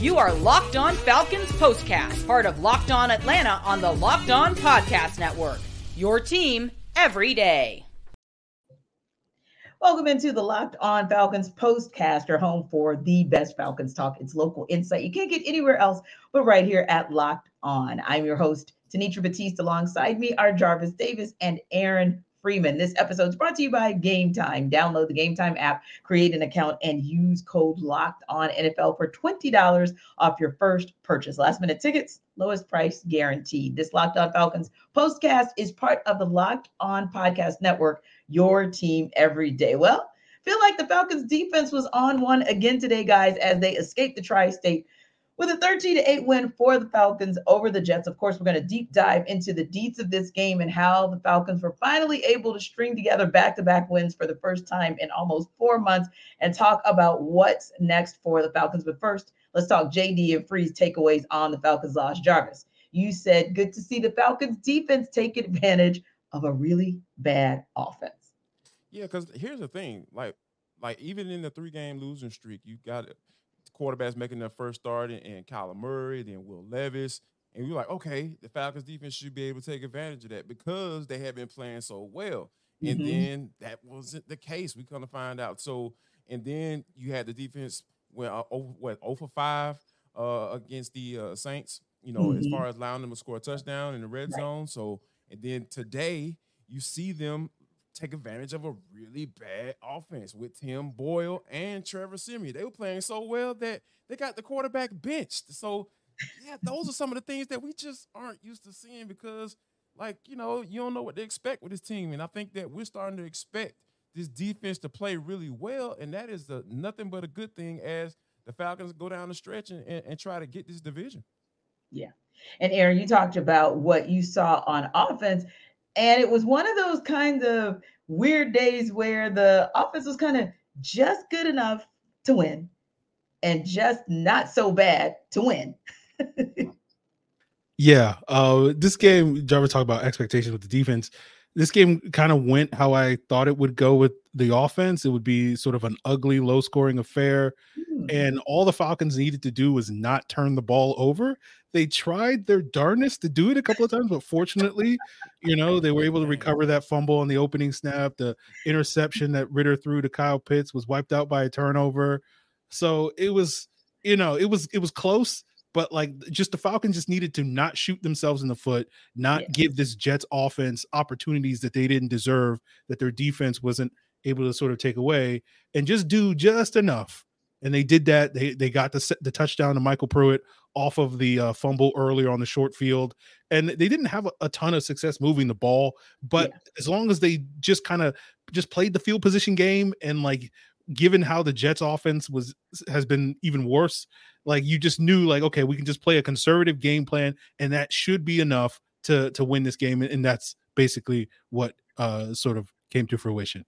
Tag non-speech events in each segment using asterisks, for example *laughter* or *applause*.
You are Locked On Falcons Postcast, part of Locked On Atlanta on the Locked On Podcast Network. Your team every day. Welcome into the Locked On Falcons Postcast, your home for the best Falcons talk. It's local insight you can't get anywhere else but right here at Locked On. I'm your host, Tenitra Batiste. Alongside me are Jarvis Davis and Aaron Freeman. This episode is brought to you by Game Time. Download the Game Time app, create an account, and use code Locked On NFL for twenty dollars off your first purchase. Last minute tickets, lowest price guaranteed. This Locked On Falcons postcast is part of the Locked On Podcast Network. Your team every day. Well, feel like the Falcons defense was on one again today, guys, as they escaped the tri-state with a 13 to 8 win for the Falcons over the Jets. Of course, we're going to deep dive into the deets of this game and how the Falcons were finally able to string together back to back wins for the first time in almost four months and talk about what's next for the Falcons. But first, let's talk JD and Freeze takeaways on the Falcons loss. Jarvis, you said good to see the Falcons defense take advantage of a really bad offense. Yeah, because here's the thing like, like even in the three game losing streak, you got it quarterbacks making their first start and, and Kyler Murray, then Will Levis. And you're like, okay, the Falcons defense should be able to take advantage of that because they have been playing so well. Mm-hmm. And then that wasn't the case. We kind of find out. So, and then you had the defense went uh, over, what, 0 for 5 uh, against the uh, Saints, you know, mm-hmm. as far as allowing them to score a touchdown in the red right. zone. So, and then today you see them take advantage of a really bad offense with Tim Boyle and Trevor Siemian. They were playing so well that they got the quarterback benched. So, yeah, those are some of the things that we just aren't used to seeing because, like, you know, you don't know what to expect with this team. And I think that we're starting to expect this defense to play really well. And that is nothing but a good thing as the Falcons go down the stretch and, and, and try to get this division. Yeah. And Aaron, you talked about what you saw on offense. And it was one of those kinds of weird days where the offense was kind of just good enough to win and just not so bad to win. *laughs* yeah. Uh, this game, Jarvis talked about expectations with the defense. This game kind of went how I thought it would go with the offense. It would be sort of an ugly, low scoring affair. Mm. And all the Falcons needed to do was not turn the ball over. They tried their darnest to do it a couple of times, but fortunately, you know, they were able to recover that fumble on the opening snap. The interception that Ridder threw to Kyle Pitts was wiped out by a turnover. So it was, you know, it was it was close, but like just the Falcons just needed to not shoot themselves in the foot, not yeah. give this Jets offense opportunities that they didn't deserve, that their defense wasn't able to sort of take away, and just do just enough and they did that. They they got the the touchdown to MyCole Pruitt off of the uh, fumble earlier on the short field, and they didn't have a, a ton of success moving the ball. But yeah. as long as they just kind of just played the field position game and like given how the Jets offense was has been even worse, like you just knew like okay, we can just play a conservative game plan and that should be enough to to win this game and that's basically what uh sort of came to fruition.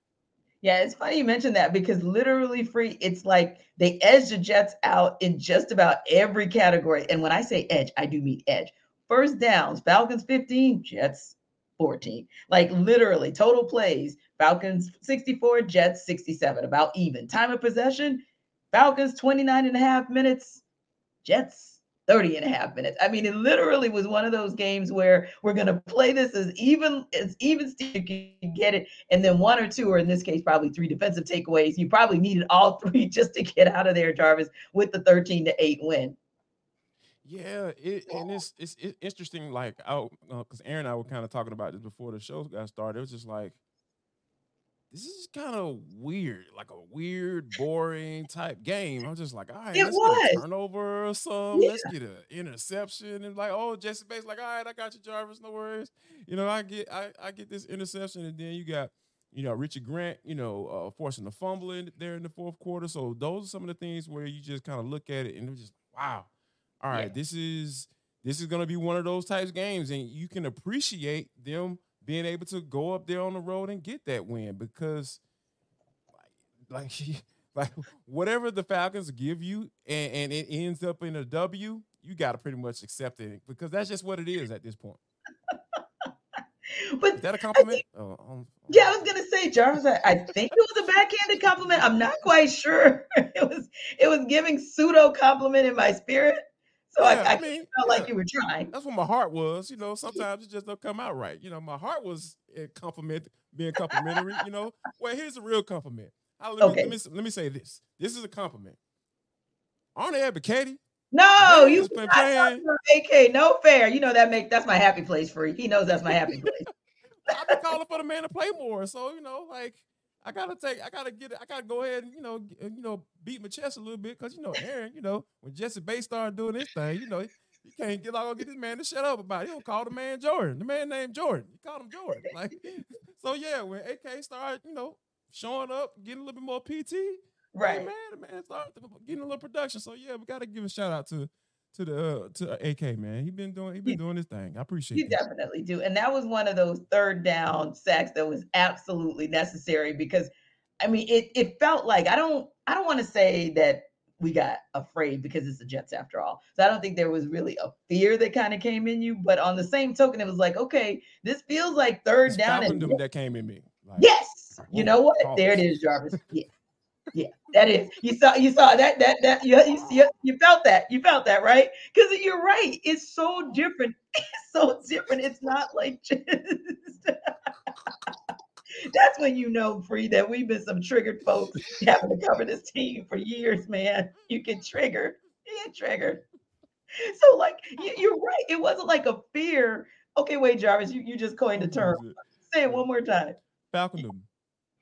Yeah, it's funny you mentioned that because literally free, it's like they edge the Jets out in just about every category. And when I say edge, I do mean edge. First downs, Falcons 15, Jets 14. Like literally, total plays, Falcons 64, Jets 67, about even. Time of possession, Falcons 29 and a half minutes, Jets 30 and a half minutes. I mean, it literally was one of those games where we're going to play this as even as even Steve can get it. And then one or two, or in this case, probably three defensive takeaways. You probably needed all *laughs* three just to get out of there, Jarvis, with the 13 to 8 win. Yeah, it, and it's, it's, it's interesting. Like, because uh, Aaron and I were kind of talking about this before the show got started. It was just like, this is kind of weird, like a weird, boring type game. I'm just like, all right, it let's was. get a turnover or something. Yeah. Let's get an interception. And like, oh, Jessie Bates, like, all right, I got you, Jarvis, no worries. You know, I get I, I get this interception, and then you got, you know, Richard Grant, you know, uh, forcing the fumble in there in the fourth quarter. So those are some of the things where you just kind of look at it and it's just, wow, all right, yeah. this is this is gonna be one of those types of games, and you can appreciate them being able to go up there on the road and get that win because like *laughs* like, like whatever the Falcons give you and, and it ends up in a W, you got to pretty much accept it because that's just what it is at this point. But Is that a compliment? Oh, um, yeah, I was gonna say, Jarvis. I, I think it was a backhanded compliment. I'm not quite sure. *laughs* It was it was giving pseudo compliment in my spirit. So Yeah, I, I, I mean, felt yeah. like you were trying. That's what my heart was. You know, sometimes it just don't come out right. You know, my heart was compliment being complimentary. You know, well, here's a real compliment. I, let, me, Okay. let me let me say this. This is a compliment. Aren't they Katie? No, you been about AK. No fair. You know that make that's my happy place for you. He knows that's my happy place. *laughs* I've been calling for the man to play more. So you know, like I gotta take, I gotta get it, I gotta go ahead and you know, you know, beat my chest a little bit because you know, Aaron, you know, when Jessie Bates started doing this thing, you know, you can't get like get this man to shut up about it. He don't call the man Jordan. The man named Jordan. You called him Jordan. *laughs* Like, so yeah, when AK started, you know, showing up, getting a little bit more PT, Right. Man, the man started getting a little production. So yeah, we gotta give a shout out to to the uh, to AK man. He been doing he been doing this thing. I appreciate You definitely do. And that was one of those third down sacks that was absolutely necessary because I mean it it felt like I don't I don't want to say that we got afraid because it's the Jets after all. So I don't think there was really a fear that kind of came in you. But on the same token, it was like, okay, this feels like third It's down. And that came in me. Like, yes, you know what? There it is, Jarvis. *laughs* Yeah. Yeah, that is. You saw, you saw that, that, that. You, you, you, felt that. You felt that, right? Because you're right. It's so different. *laughs* It's so different. It's not like *laughs* just. *laughs* That's when you know, Free, that we've been some triggered folks having to cover this team for years, man. You get triggered. You get triggered. So, like, you, you're right. It wasn't like a fear. Okay, wait, Jarvis, you, you just coined a term. Say it one more time. Falcondom.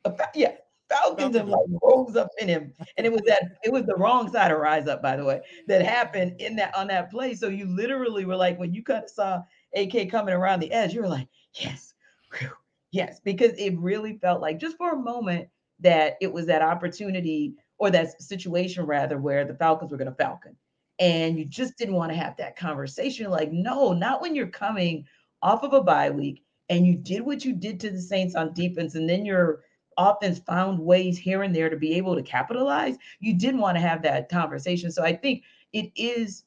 Fa- yeah, Falcons and Falcon. like rose up in him, and it was that it was the wrong side of rise up, by the way, that happened in that on that play. So you literally were like, when you kind of saw AK coming around the edge, you were like, yes, whew, yes, because it really felt like just for a moment that it was that opportunity or that situation rather where the Falcons were going to Falcon, and you just didn't want to have that conversation. Like, no, not when you're coming off of a bye week and you did what you did to the Saints on defense, and then your offense found ways here and there to be able to capitalize. You didn't want to have that conversation. So I think it is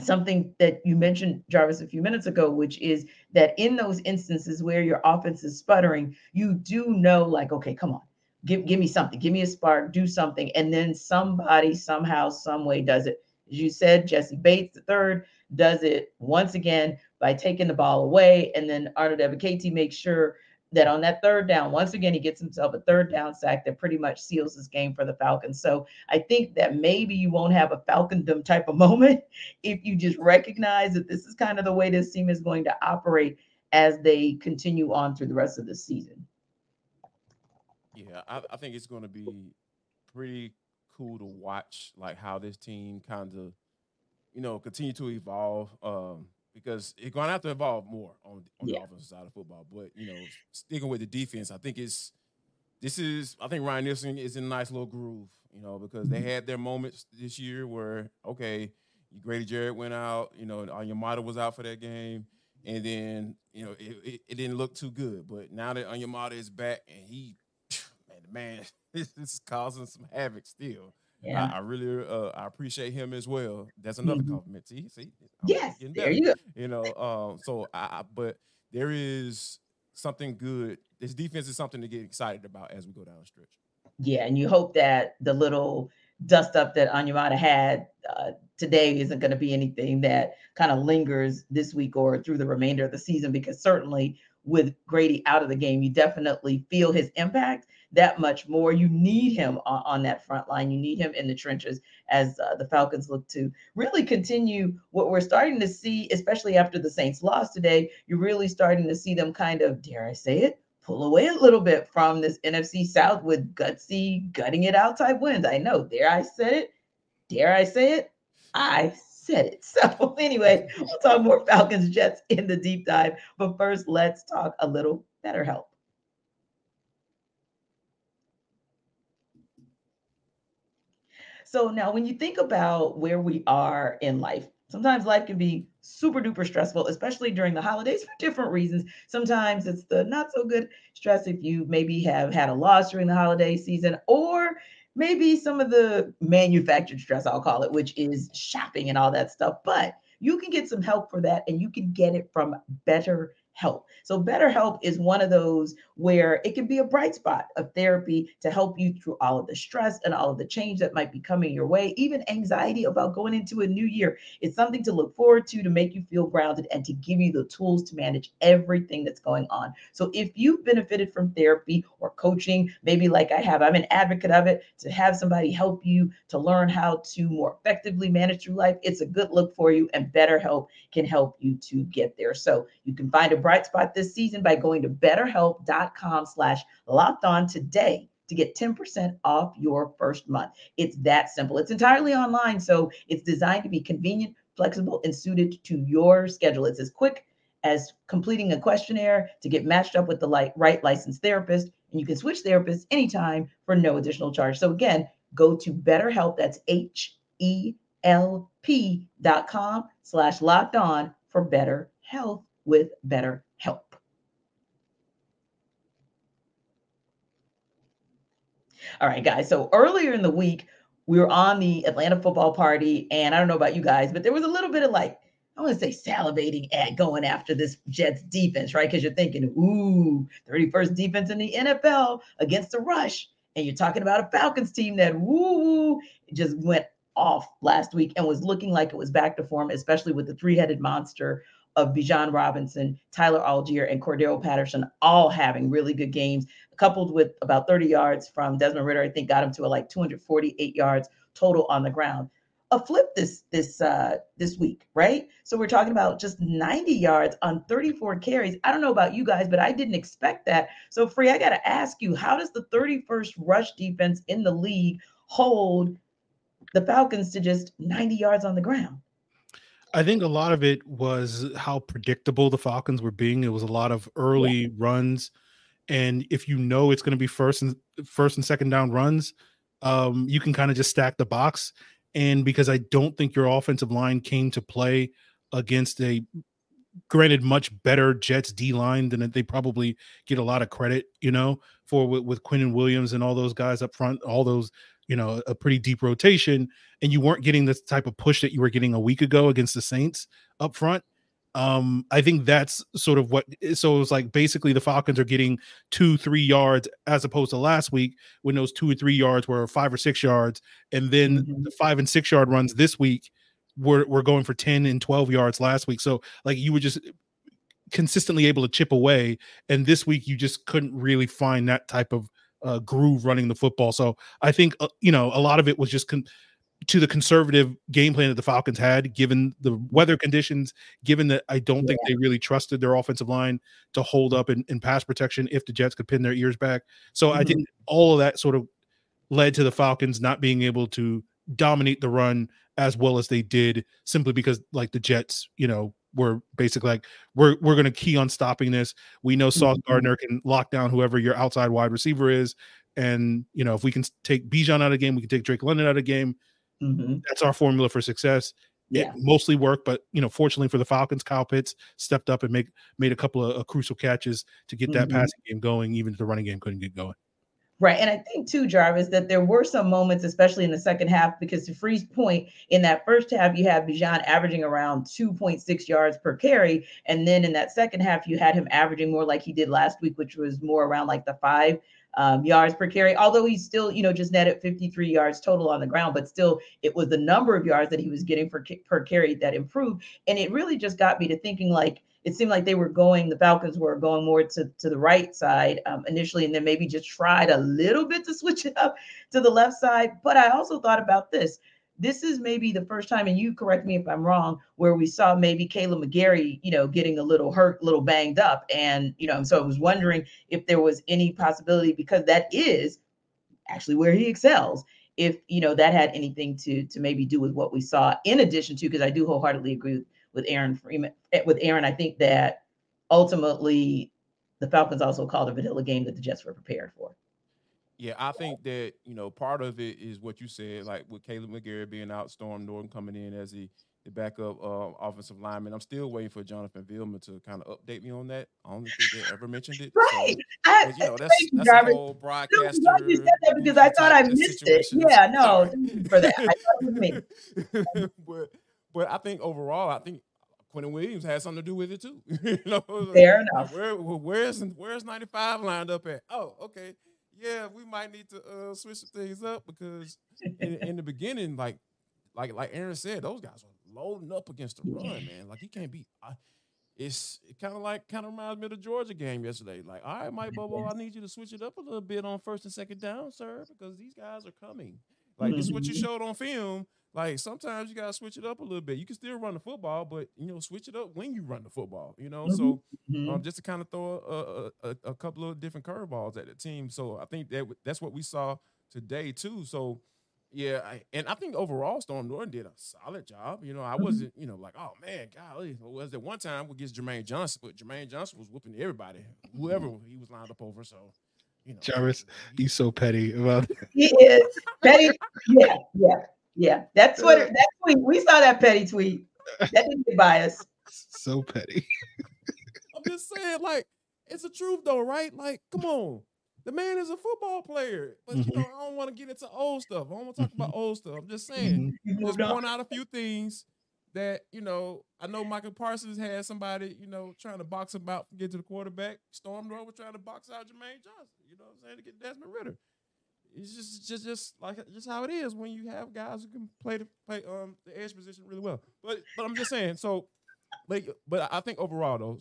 something that you mentioned, Jarvis, a few minutes ago, which is that in those instances where your offense is sputtering, you do know, like, okay, come on, give, give me something, give me a spark, do something. And then somebody somehow, some way does it. As you said, Jessie Bates, the third, does it once again by taking the ball away. And then Arnold Ebiketie makes sure that on that third down, once again, he gets himself a third down sack that pretty much seals this game for the Falcons. So I think that maybe you won't have a Falcondom type of *laughs* moment if you just recognize that this is kind of the way this team is going to operate as they continue on through the rest of the season. Yeah, I, I think it's going to be pretty cool to watch, like how this team kind of, you know, continue to evolve. Um, because it's going to have to evolve more on on Yeah. the offensive side of football. But you know, sticking with the defense, I think it's this is I think Ryan Nielsen is in a nice little groove. You know, because they mm-hmm. had their moments this year where okay, Grady Jarrett went out. You know, Onyemata was out for that game. And then, you know, it, it, it didn't look too good. But now that Onyemata is back and he, *sighs* man, the man, this *laughs* is causing some havoc still. Yeah. I, I really uh, I appreciate him as well. That's another Mhm. compliment. See, see, I'm yes, there you go. you know. Um, so I, I but there is something good. This defense is something to get excited about as we go down the stretch. Yeah, and you hope that the little dust up that Onyemata had uh, today isn't going to be anything that kind of lingers this week or through the remainder of the season, because certainly with Grady out of the game, you definitely feel his impact that much more. You need him on, on that front line. You need him in the trenches as uh, the Falcons look to really continue what we're starting to see, especially after the Saints lost today. You're really starting to see them kind of, dare I say it, pull away a little bit from this NFC South with gutsy, gutting it out type wins. I know, dare I said it? Dare I say it? I said it. *laughs* So anyway, we'll talk more Falcons Jets in the deep dive. But first, let's talk a little better So now when you think about where we are in life, sometimes life can be super duper stressful, especially during the holidays for different reasons. Sometimes it's the not so good stress if you maybe have had a loss during the holiday season, or maybe some of the manufactured stress, I'll call it, which is shopping and all that stuff. But you can get some help for that, and you can get it from Better help. So, BetterHelp is one of those where it can be a bright spot of therapy to help you through all of the stress and all of the change that might be coming your way, even anxiety about going into a new year. It's something to look forward to, to make you feel grounded, and to give you the tools to manage everything that's going on. So, if you've benefited from therapy or coaching, maybe like I have, I'm an advocate of it, to have somebody help you to learn how to more effectively manage your life, it's a good look for you, and BetterHelp can help you to get there. So, you can find a bright spot this season by going to betterhelp.com slash locked on today to get 10% off your first month. It's that simple. It's entirely online, so it's designed to be convenient, flexible, and suited to your schedule. It's as quick as completing a questionnaire to get matched up with the right licensed therapist, and you can switch therapists anytime for no additional charge. So again, go to BetterHelp. That's H E L P dot com slash locked on for better health with better help. All right, guys. So earlier in the week, we were on the Atlanta football party, and I don't know about you guys, but there was a little bit of like, I want to say salivating at going after this Jets defense, right? Because you're thinking, ooh, 31st defense in the NFL against the rush. And you're talking about a Falcons team that woo just went off last week and was looking like it was back to form, especially with the three-headed monster of Bijan Robinson, Tyler Allgeier, and Cordarrelle Patterson all having really good games, coupled with about 30 yards from Desmond Ridder. I think got him to a, like 248 yards total on the ground. A flip this this uh this week, right? So we're talking about just 90 yards on 34 carries. I don't know about you guys, but I didn't expect that. So free, I got to ask you, how does the 31st rush defense in the league hold the Falcons to just 90 yards on the ground? I think a lot of it was how predictable the Falcons were being. It was a lot of early yeah. runs, and if you know it's going to be first and first and second down runs, um, you can kind of just stack the box. And because I don't think your offensive line came to play against a granted much better Jets D line than they probably get a lot of credit, you know, for with, with and Williams and all those guys up front, all those you know a pretty deep rotation and you weren't getting the type of push that you were getting a week ago against the Saints up front um i think that's sort of what eh, so it was like basically the falcons are getting two three yards as opposed to last week when those two or three yards were five or six yards and then mm-hmm. the five and six yard runs this week were, were going for 10 and 12 yards last week so like you were just consistently able to chip away and this week you just couldn't really find that type of uh, groove running the football. So I think uh, you know a lot of it was just con- to the conservative game plan that the Falcons had, given the weather conditions, given that I don't yeah. think they really trusted their offensive line to hold up in, in, pass protection if the Jets could pin their ears back. So mm-hmm. I think all of that sort of led to the Falcons not being able to dominate the run as well as they did simply because like the Jets, you know, we're basically like we're we're going to key on stopping this. We know Sauce mm-hmm. Gardner can lock down whoever your outside wide receiver is, and you know if we can take Bijan out of the game, we can take Drake London out of the game. Mm-hmm. That's our formula for success. Yeah. It mostly worked, but you know, fortunately for the Falcons, Kyle Pitts stepped up and make made a couple of uh, crucial catches to get that mm-hmm. passing game going, even if the running game couldn't get going. Right. And I think too, Jarvis, that there were some moments, especially in the second half, because to Free's point, in that first half, you have Bijan averaging around 2.6 yards per carry. And then in that second half, you had him averaging more like he did last week, which was more around like the five um, yards per carry. Although he's still, you know, just netted 53 yards total on the ground, but still, it was the number of yards that he was getting for per carry that improved. And it really just got me to thinking like, it seemed like they were going, the Falcons were going more to, to the right side um, initially, and then maybe just tried a little bit to *laughs* switch it up to the left side. But I also thought about this. This is maybe the first time, and you correct me if I'm wrong, where we saw maybe Kaleb McGary, you know, getting a little hurt, a little banged up. And, you know, so I was wondering if there was any possibility, because that is actually where he excels if you know that had anything to to maybe do with what we saw in addition to because i do wholeheartedly agree with with Aaron Freeman. Eh, with Aaron, I think that ultimately the Falcons also called a vanilla game that the Jets were prepared for. Yeah, I think that you know part of it is what you said, like with Kaleb McGary being out, Storm Norton coming in as the the backup uh, offensive lineman. I'm still waiting for Jonathan Vilma to kind of update me on that. I don't think they ever mentioned it. Right. So, I, you know, that's, *laughs* that's a whole broadcaster. No, you said that because I thought I missed it. Yeah, no, for that. I thought it was me. *laughs* but but I think overall, I think Quinnen Williams had something to do with it too. *laughs* you know, Fair enough. Where, where's where's 95 lined up at? Oh, okay. Yeah, we might need to uh, switch some things up because in, in, the beginning, like like like Aaron said, those guys are loading up against the run, man. Like you can't be. I, it's kind of like kind of reminds me of the Georgia game yesterday. Like, all right, Mike Bobo, I need you to switch it up a little bit on first and second down, sir, because these guys are coming. Like this is what you mm-hmm. showed on film. Like sometimes you gotta switch it up a little bit. You can still run the football, but you know, switch it up when you run the football. You know, so um, mm-hmm. just to kind of throw a, a, a, couple of different curveballs at the team. So I think that that's what we saw today too. So yeah, I, and I think overall Storm Norton did a solid job. You know, I mm-hmm. wasn't you know like oh man, golly, was it one time against Jermaine Johnson, but Jermaine Johnson was whooping everybody, whoever he was lined up over. So you know, Jarvis, he's so petty about. *laughs* He is petty. Yeah, yeah. Yeah, that's what that tweet. We saw that petty tweet. That didn't get biased. *laughs* So petty. *laughs* I'm just saying, like, it's the truth though, right? Like, come on. The man is a football player, but mm-hmm. you know, I don't want to get into old stuff. I don't want to talk about mm-hmm. old stuff. I'm just saying, mm-hmm. just point out a few things that you know. I know Micah Parsons had somebody, you know, trying to box him out, get to the quarterback. Storm over trying to box out Jermaine Johnson. You know what I'm saying to get Desmond Ridder. it's just just just like just how it is when you have guys who can play the play um the edge position really well. But but I'm just saying, so like but I think overall though,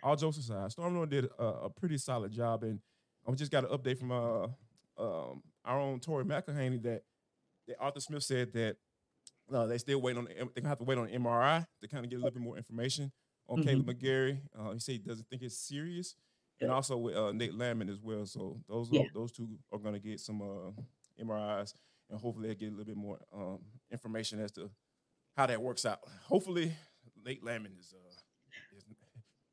all jokes aside, Storm Norton did a, a, pretty solid job, and I just got an update from uh um our own Tori McElhaney that that Arthur Smith said that uh, they still waiting on the, they have to wait on the MRI to kind of get a little bit more information on mm-hmm. Kaleb McGary. Uh, he said he doesn't think it's serious and also with uh, Nate Landman as well. So those yeah. those two are going to get some uh, MRIs, and hopefully they get a little bit more um, information as to how that works out. Hopefully, Nate Landman is, uh, is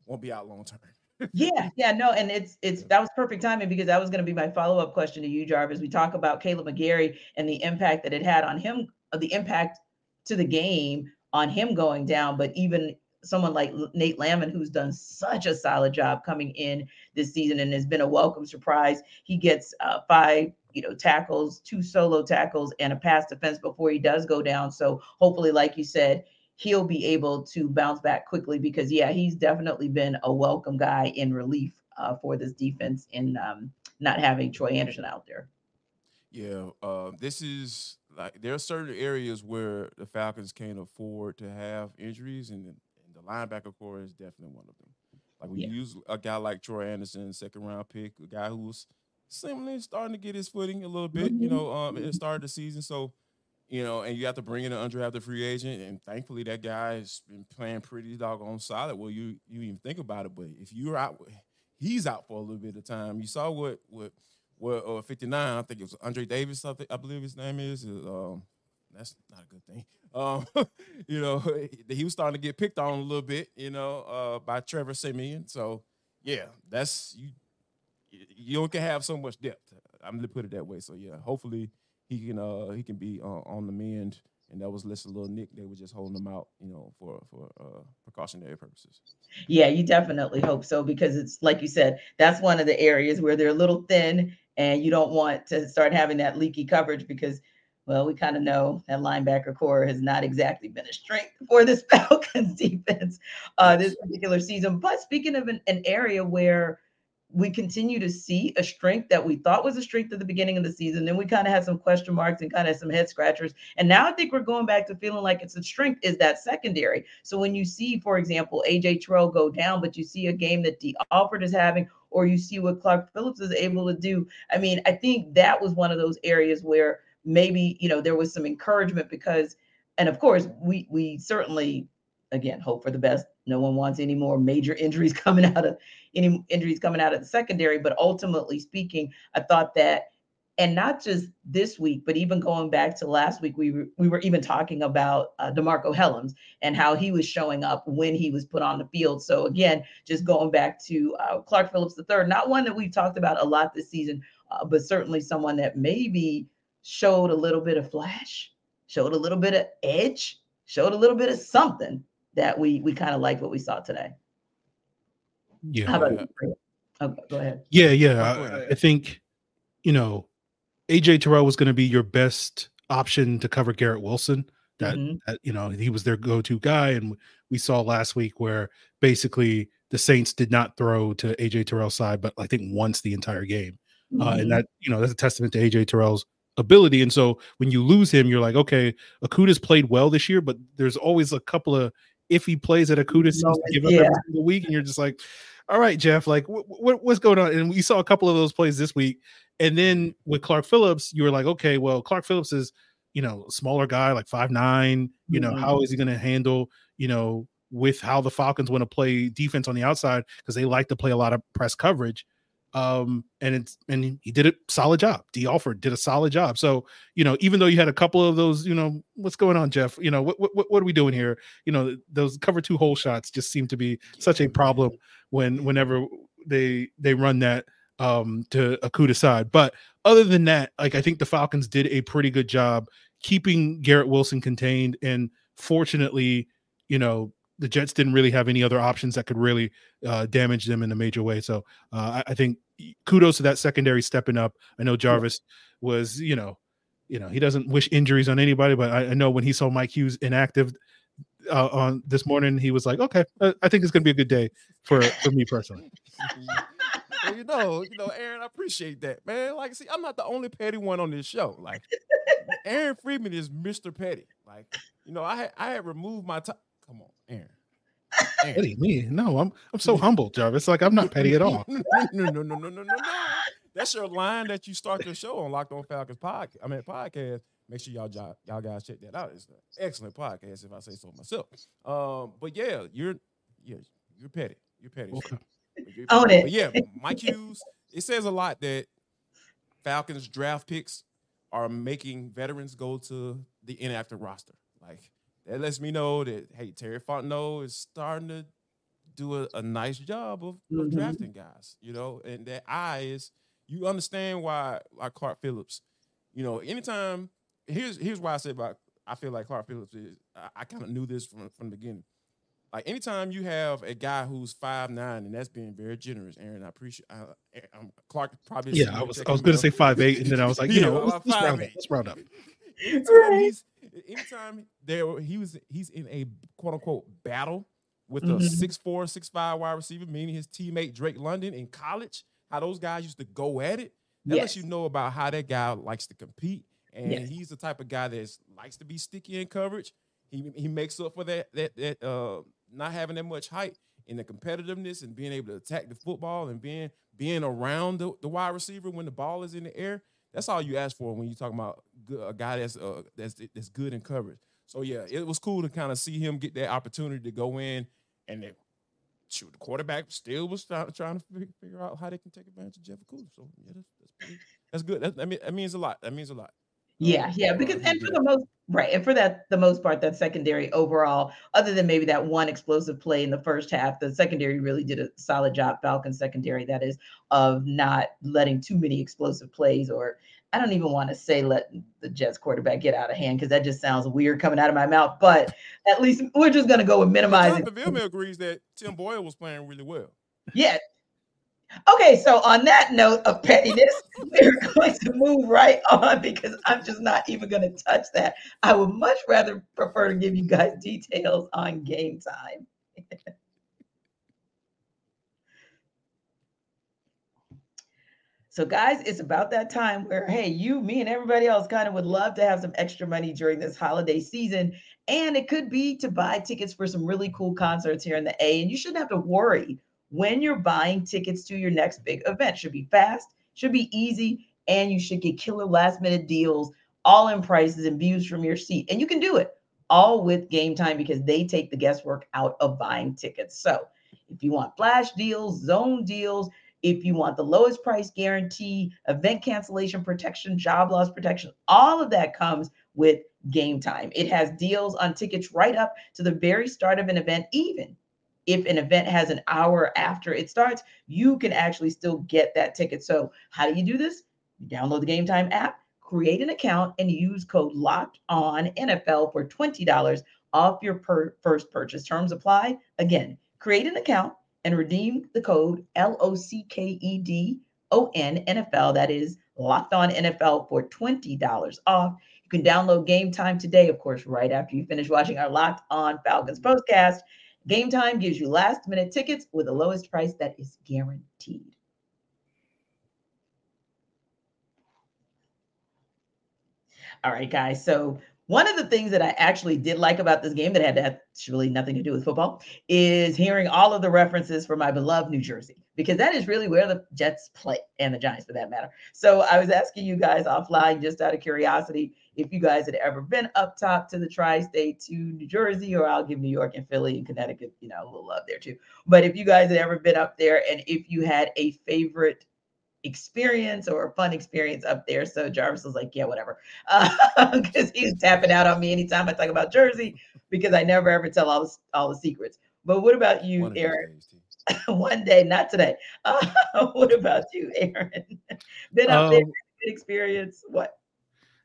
won't be out long term. *laughs* yeah, yeah, no, and it's it's that was perfect timing because that was going to be my follow up question to you, Jarvis. We talk about Kaleb McGary and the impact that it had on him, the impact to the game on him going down, but even someone like Nate Landman, who's done such a solid job coming in this season and has been a welcome surprise. He gets uh, five, you know, tackles, two solo tackles, and a pass defense before he does go down. So hopefully, like you said, he'll be able to bounce back quickly because yeah, he's definitely been a welcome guy in relief uh, for this defense in um, not having Troy Anderson out there. Yeah, uh, this is like there are certain areas where the Falcons can't afford to have injuries, and the linebacker core is definitely one of them. Like we yeah. use a guy like Troy Anderson, second round pick, a guy who was similarly starting to get his footing a little bit, mm-hmm. you know, um, at the start of the season. So, you know, and you have to bring in an undrafted free agent, and thankfully that guy has been playing pretty doggone solid. Well, you you even think about it, but if you're out, he's out for a little bit of time. You saw what what what uh, 59, I think it was Andre Davis, I, think, I believe his name is. Um, that's not a good thing. Um, *laughs* you know, *laughs* he was starting to get picked on a little bit, you know, uh, by Trevor Siemian. So, yeah, that's you. You don't can have so much depth. I'm gonna put it that way. So, yeah, hopefully he can uh he can be uh, on the mend. And that was less a little Nick. They were just holding him out, you know, for for uh, precautionary purposes. Yeah, you definitely hope so because it's like you said, that's one of the areas where they're a little thin, and you don't want to start having that leaky coverage because well, we kind of know that linebacker core has not exactly been a strength for this *laughs* Falcons defense uh, this particular season. But speaking of an, an, area where we continue to see a strength that we thought was a strength at the beginning of the season, then we kind of had some question marks and kind of some head scratchers. And now I think we're going back to feeling like it's a strength is that secondary. So when you see, for example, AJ Terrell go down, but you see a game that Dee Alford is having, or you see what Clark Phillips is able to do. I mean, I think that was one of those areas where maybe you know there was some encouragement because and of course we we certainly again hope for the best no one wants any more major *laughs* injuries coming out of any injuries coming out of the secondary but ultimately speaking i thought that and not just this week, but even going back to last week, we were, we were even talking about uh, DeMarcco Hellams and how he was showing up when he was put on the field. So again, just going back to uh, Clark Phillips III, not one that we've talked about a lot this season, uh, but certainly someone that maybe showed a little bit of flash, showed a little bit of edge, showed a little bit of something that we we kind of like what we saw today. Yeah. How about you? Oh, go ahead. Yeah, yeah. I, I think you know AJ Terrell was going to be your best option to cover Garrett Wilson that, mm-hmm. that you know he was their go-to guy, and we saw last week where basically the Saints did not throw to AJ Terrell's side, but I think once the entire game, mm-hmm. uh, and mm-hmm. that you know that's a testament to AJ Terrell's ability. And so when you lose him, you're like, okay, Okudah's played well this year, but there's always a couple of iffy plays that Okudah seems to give up yeah. every single week, and you're just like, all right, Jeff, like what's going on? And we saw a couple of those plays this week, and then with Clark Phillips, you were like, okay, well, Clark Phillips is you know smaller guy, like five nine. You know, mm-hmm. how is he going to handle you know with how the Falcons want to play defense on the outside because they like to play a lot of press coverage. Um, and it's and he did a solid job. Dee Alford did a solid job. So you know, even though you had a couple of those, you know, what's going on, Jeff? You know, what what what are we doing here? You know, those cover two hole shots just seem to be such a problem when whenever they they run that um to Okudah side. But other than that, like I think the Falcons did a pretty good job keeping Garrett Wilson contained and fortunately, you know, the Jets didn't really have any other options that could really uh, damage them in a major way. So uh, I, I, think kudos to that secondary stepping up. I know Jarvis was, you know, you know, he doesn't wish injuries on anybody, but I, I know when he saw Mike Hughes inactive uh, on this morning, he was like, okay, uh, I think it's going to be a good day for for me personally. *laughs* well, you know, you know, Aaron, I appreciate that, man. Like, see, I'm not the only petty one on this show. Like, Aaron Freeman is Mr. Petty. Like, you know, I had I had removed my time. Come on, Aaron. *laughs* Aaron. Petty me? No, I'm I'm so *laughs* humble, Jarvis. Like I'm not petty at all. no, no, no, no, no, no, no. That's your line that you start your show on Locked On Falcons podcast. I mean podcast. Make sure y'all y'all guys check that out. It's an excellent podcast, if I say so myself. Um, but yeah, you're yeah, you're petty. You're petty. Okay. *laughs* You're petty. Own it. But yeah, Mike Hughes. It says a lot that Falcons draft picks are making veterans go to the inactive roster. Like that lets me know that hey, Terry Fontenot is starting to do a, a nice job of, mm-hmm. of, drafting guys, you know, and that I is you understand why like Clark Phillips, you know, anytime here's here's why I say about I feel like Clark Phillips is I, I kind of knew this from from the beginning. Like anytime you have a guy who's five nine, and that's being very generous, Aaron. I appreciate. I, I'm Clark probably. Yeah, I was I was going to say five eight, and then I was like, *laughs* you yeah, know, let's, let's round up. Let's round up. *laughs* Anytime he's anytime there he was he's in a quote unquote battle with mm-hmm. a six four, six five wide receiver, meaning his teammate Drake London in college, how those guys used to go at it. That yes. lets you know about how that guy likes to compete. And yes. he's the type of guy that likes to be sticky in coverage. He he makes up for that that that uh not having that much height in the competitiveness and being able to attack the football and being being around the, the wide receiver when the ball is in the air. That's all you ask for when you talk about a guy that's uh, that's that's good in coverage. So yeah, it was cool to kind of see him get that opportunity to go in and then shoot the quarterback still was trying, trying to figure out how they can take advantage of Jeff Okudah. So yeah, that's that's, pretty, that's good. That, that, mean, that means a lot. That means a lot. Yeah, yeah, because and for the most right, and for that the most part, that secondary overall, other than maybe that one explosive play in the first half, the secondary really did a solid job. Falcon secondary, that is, of not letting too many explosive plays, or I don't even want to say let the Jets quarterback get out of hand because that just sounds weird coming out of my mouth. But at least we're just going to go with minimizing. Jonathan agrees that Tim Boyle was playing really well. Yeah, Okay, so on that note of pettiness, *laughs* we're going to move right on because I'm just not even going to touch that. I would much rather prefer to give you guys details on game time. *laughs* so, guys, it's about that time where, hey, you, me, and everybody else kind of would love to have some extra money during this holiday season. And it could be to buy tickets for some really cool concerts here in the A. And you shouldn't have to worry when you're buying tickets to your next big event. Should be fast, should be easy, and you should get killer last minute deals, all in prices and views from your seat. And you can do it all with game time because they take the guesswork out of buying tickets. So if you want flash deals, zone deals, if you want the lowest price guarantee, event cancellation protection, job loss protection, all of that comes with game time. It has deals on tickets right up to the very start of an event, even if an event has an hour after it starts, you can actually still get that ticket. So, how do you do this? You download the Game Time app, create an account, and use code Locked On NFL for twenty dollars off your per- first purchase. Terms apply. Again, create an account and redeem the code L O C K E D O N NFL. That is Locked On NFL for twenty dollars off You can download Game Time today, of course, right after you finish watching our Locked On Falcons podcast. Game Time gives you last minute tickets with the lowest price that is guaranteed. All right, guys. So one of the things that I actually did like about this game that had actually nothing to do with football is hearing all of the references for my beloved New Jersey, because that is really where the Jets play and the Giants for that matter. So I was asking you guys offline just out of curiosity if you guys had ever been up top to the tri state to New Jersey, or I'll give New York and Philly and Connecticut, you know, a little love there too. But if you guys had ever been up there and if you had a favorite experience or a fun experience up there. So Jarvis was like, yeah, whatever. Because *laughs* uh, he's tapping out on me anytime I talk about Jersey because I never ever tell all the, all the secrets. But what about you, One Aaron? *laughs* One day, not today. *laughs* Uh, what about you, Aaron? Been up um, there, experience? What?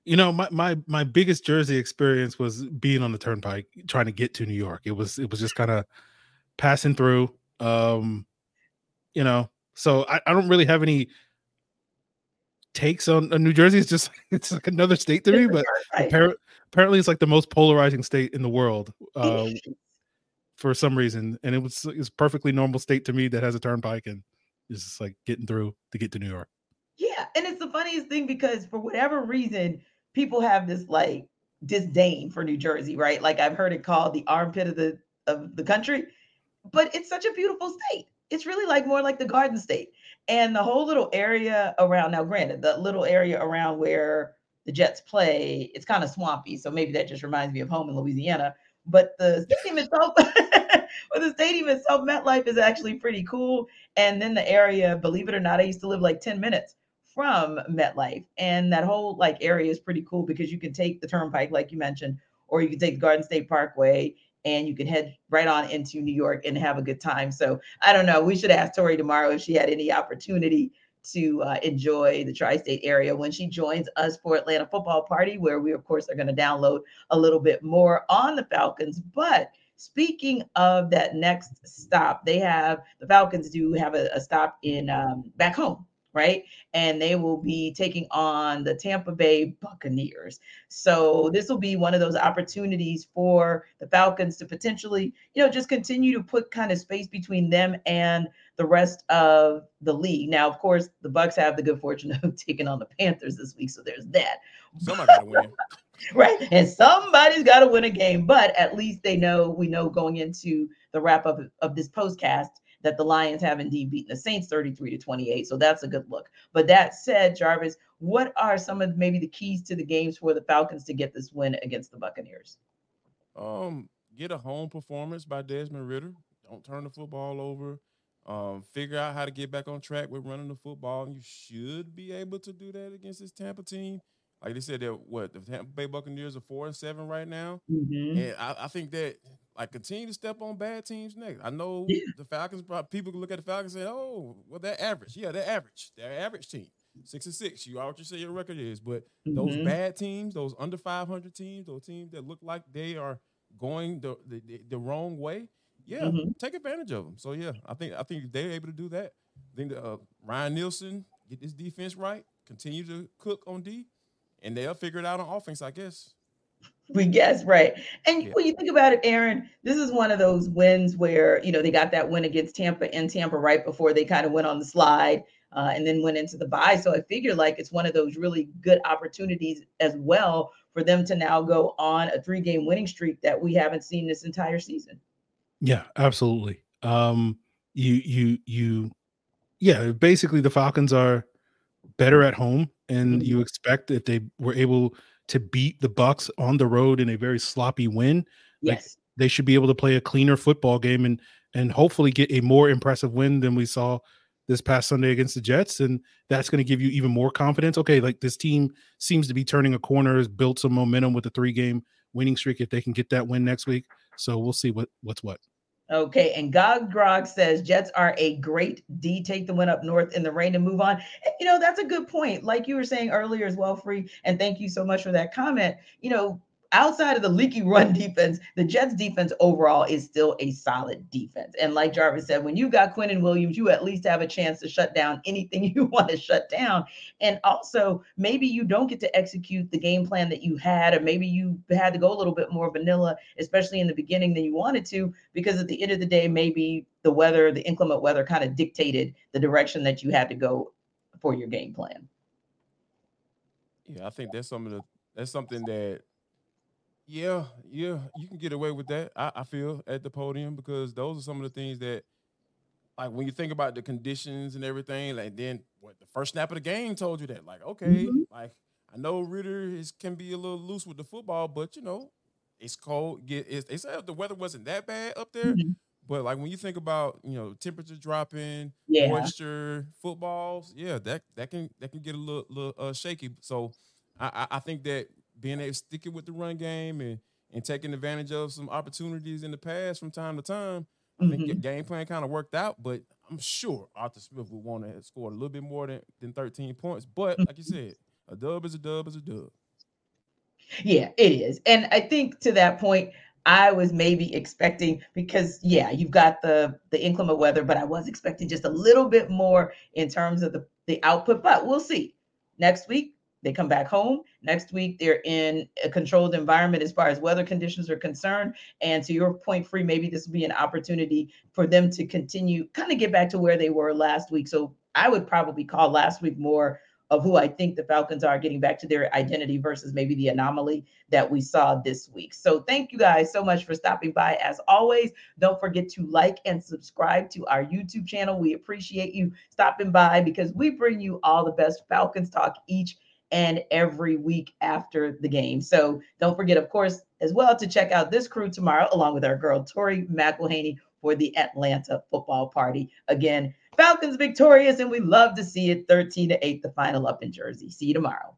You know, my, my my biggest Jersey experience was being on the turnpike trying to get to New York. It was it was just kind of passing through. Um, you know, so I, I don't really have any takes on, on New Jersey. It's just *laughs* it's like another state to me, but right. apparently, apparently it's like the most polarizing state in the world uh, for some reason. And it was it's perfectly normal state to me that has a turnpike and is just like getting through to get to New York. Yeah, and it's the funniest thing because for whatever reason, people have this like disdain for New Jersey, right? Like I've heard it called the armpit of the of the country, but it's such a beautiful state it's really like more like the Garden State. And the whole little area around now, granted, the little area around where the Jets play, it's kind of swampy. So maybe that just reminds me of home in Louisiana. But the stadium itself, *laughs* well, the stadium itself, MetLife is actually pretty cool. And then the area, believe it or not, I used to live like 10 minutes from MetLife. And that whole like area is pretty cool because you can take the turnpike, like you mentioned, or you can take the Garden State Parkway and you can head right on into New York and have a good time. So I don't know. We should ask Tori tomorrow if she had any opportunity to uh, enjoy the tri-state area when she joins us for Atlanta Football Party, where we of course are going to download a little bit more on the Falcons. But speaking of that next stop, they have the Falcons do have a, a stop in um, back home right? And they will be taking on the Tampa Bay Buccaneers. So this will be one of those opportunities for the Falcons to potentially, you know, just continue to put kind of space between them and the rest of the league. Now, of course, the Bucks have the good fortune *laughs* of taking on the Panthers this week, so there's that. Somebody got to win. *laughs* right, and somebody's got to win a game, but at least they know we know going into the wrap up of this postcast that the Lions have indeed beaten the Saints 33 to 28. So that's a good look. But that said, Jarvis, what are some of maybe the keys to the games for the Falcons to get this win against the Buccaneers? Um, get a home performance by Desmond Ridder. Don't turn the football over. Um, figure out how to get back on track with running the football. And you should be able to do that against this Tampa team. Like they said, that what the Tampa Bay Buccaneers are four and seven right now, mm-hmm. and I, I think that like continue to step on bad teams next. I know yeah. the Falcons. People look at the Falcons and say, "Oh, well, they're average. Yeah, they're average. They're average team. Six and six. You are what you say your record is. But mm-hmm. those bad teams, those under five hundred teams, those teams that look like they are going the the, the wrong way, yeah, mm-hmm. take advantage of them. So yeah, I think I think they're able to do that. I think uh, Ryan Nielsen get this defense right, continue to cook on D, and they'll figure it out on offense, I guess we guess right. And yeah. when you think about it, Aaron, this is one of those wins where you know they got that win against Tampa in Tampa right before they kind of went on the slide uh, and then went into the bye. So I figure like it's one of those really good opportunities as well for them to now go on a three game winning streak that we haven't seen this entire season. Yeah, absolutely. Um, you you you, yeah. Basically, the Falcons are better at home, and mm-hmm. you expect that they were able to beat the Bucks on the road in a very sloppy win. Yes. Like, they should be able to play a cleaner football game and and hopefully get a more impressive win than we saw this past Sunday against the Jets. And that's going to give you even more confidence. Okay, like this team seems to be turning a corner, has built some momentum with a three game winning streak if they can get that win next week. So we'll see what what's what. Okay, and Gog Grog says Jets are a great D. Take the win up north in the rain and move on. And, you know, that's a good point. Like you were saying earlier as well, Free. And thank you so much for that comment. You know, outside of the leaky *laughs* run defense, the Jets defense overall is still a solid defense. And like Jarvis said, when you got Quinnen Williams, you at least have a chance to shut down anything *laughs* you want to shut down. And also, maybe you don't get to execute the game plan that you had, or maybe you had to go a little bit more vanilla, especially in the beginning than you wanted to, because at the end of the day, maybe the weather, the inclement weather kind of dictated the direction that you had to go for your game plan. Yeah, I think that's some of the that's something that yeah, yeah, you can get away with that. I, I feel at the podium because those are some of the things that, like, when you think about the conditions and everything, like then what the first snap of the game told you that, like, okay, mm-hmm. like I know Ridder is can be a little loose with the football, but you know, it's cold. Get it's, they said the weather wasn't that bad up there, mm-hmm. but like when you think about you know temperature dropping, yeah. moisture, footballs, yeah, that that can that can get a little little uh, shaky. So I I think that being able to stick it with the run game and and taking advantage of some opportunities in the past from time to time. I think mm-hmm. game plan kind of worked out, but I'm sure Arthur Smith would want to score a little bit more than, than 13 points. But like you said, a dub is a dub is a dub. Yeah, it is. And I think to that point, I was maybe expecting because yeah, you've got the the inclement weather, but I was expecting just a little bit more in terms of the the output. But we'll see. Next week, they come back home. Next week, they're in a controlled environment as far as weather conditions are concerned. And to your point, Free, maybe this will be an opportunity for them to continue, kind of get back to where they were last week. So I would probably call last week more of who I think the Falcons are getting back to their identity versus maybe the anomaly that we saw this week. So thank you guys so much for stopping by. As always, don't forget to like and subscribe to our YouTube channel. We appreciate you stopping by because we bring you all the best Falcons talk each and every week after the game. So don't forget, of course, as well to check out this crew tomorrow, along with our girl Tori McElhaney for the Atlanta football party. Again, Falcons victorious, and we love to see it 13 to 8, the final up in Jersey. See you tomorrow.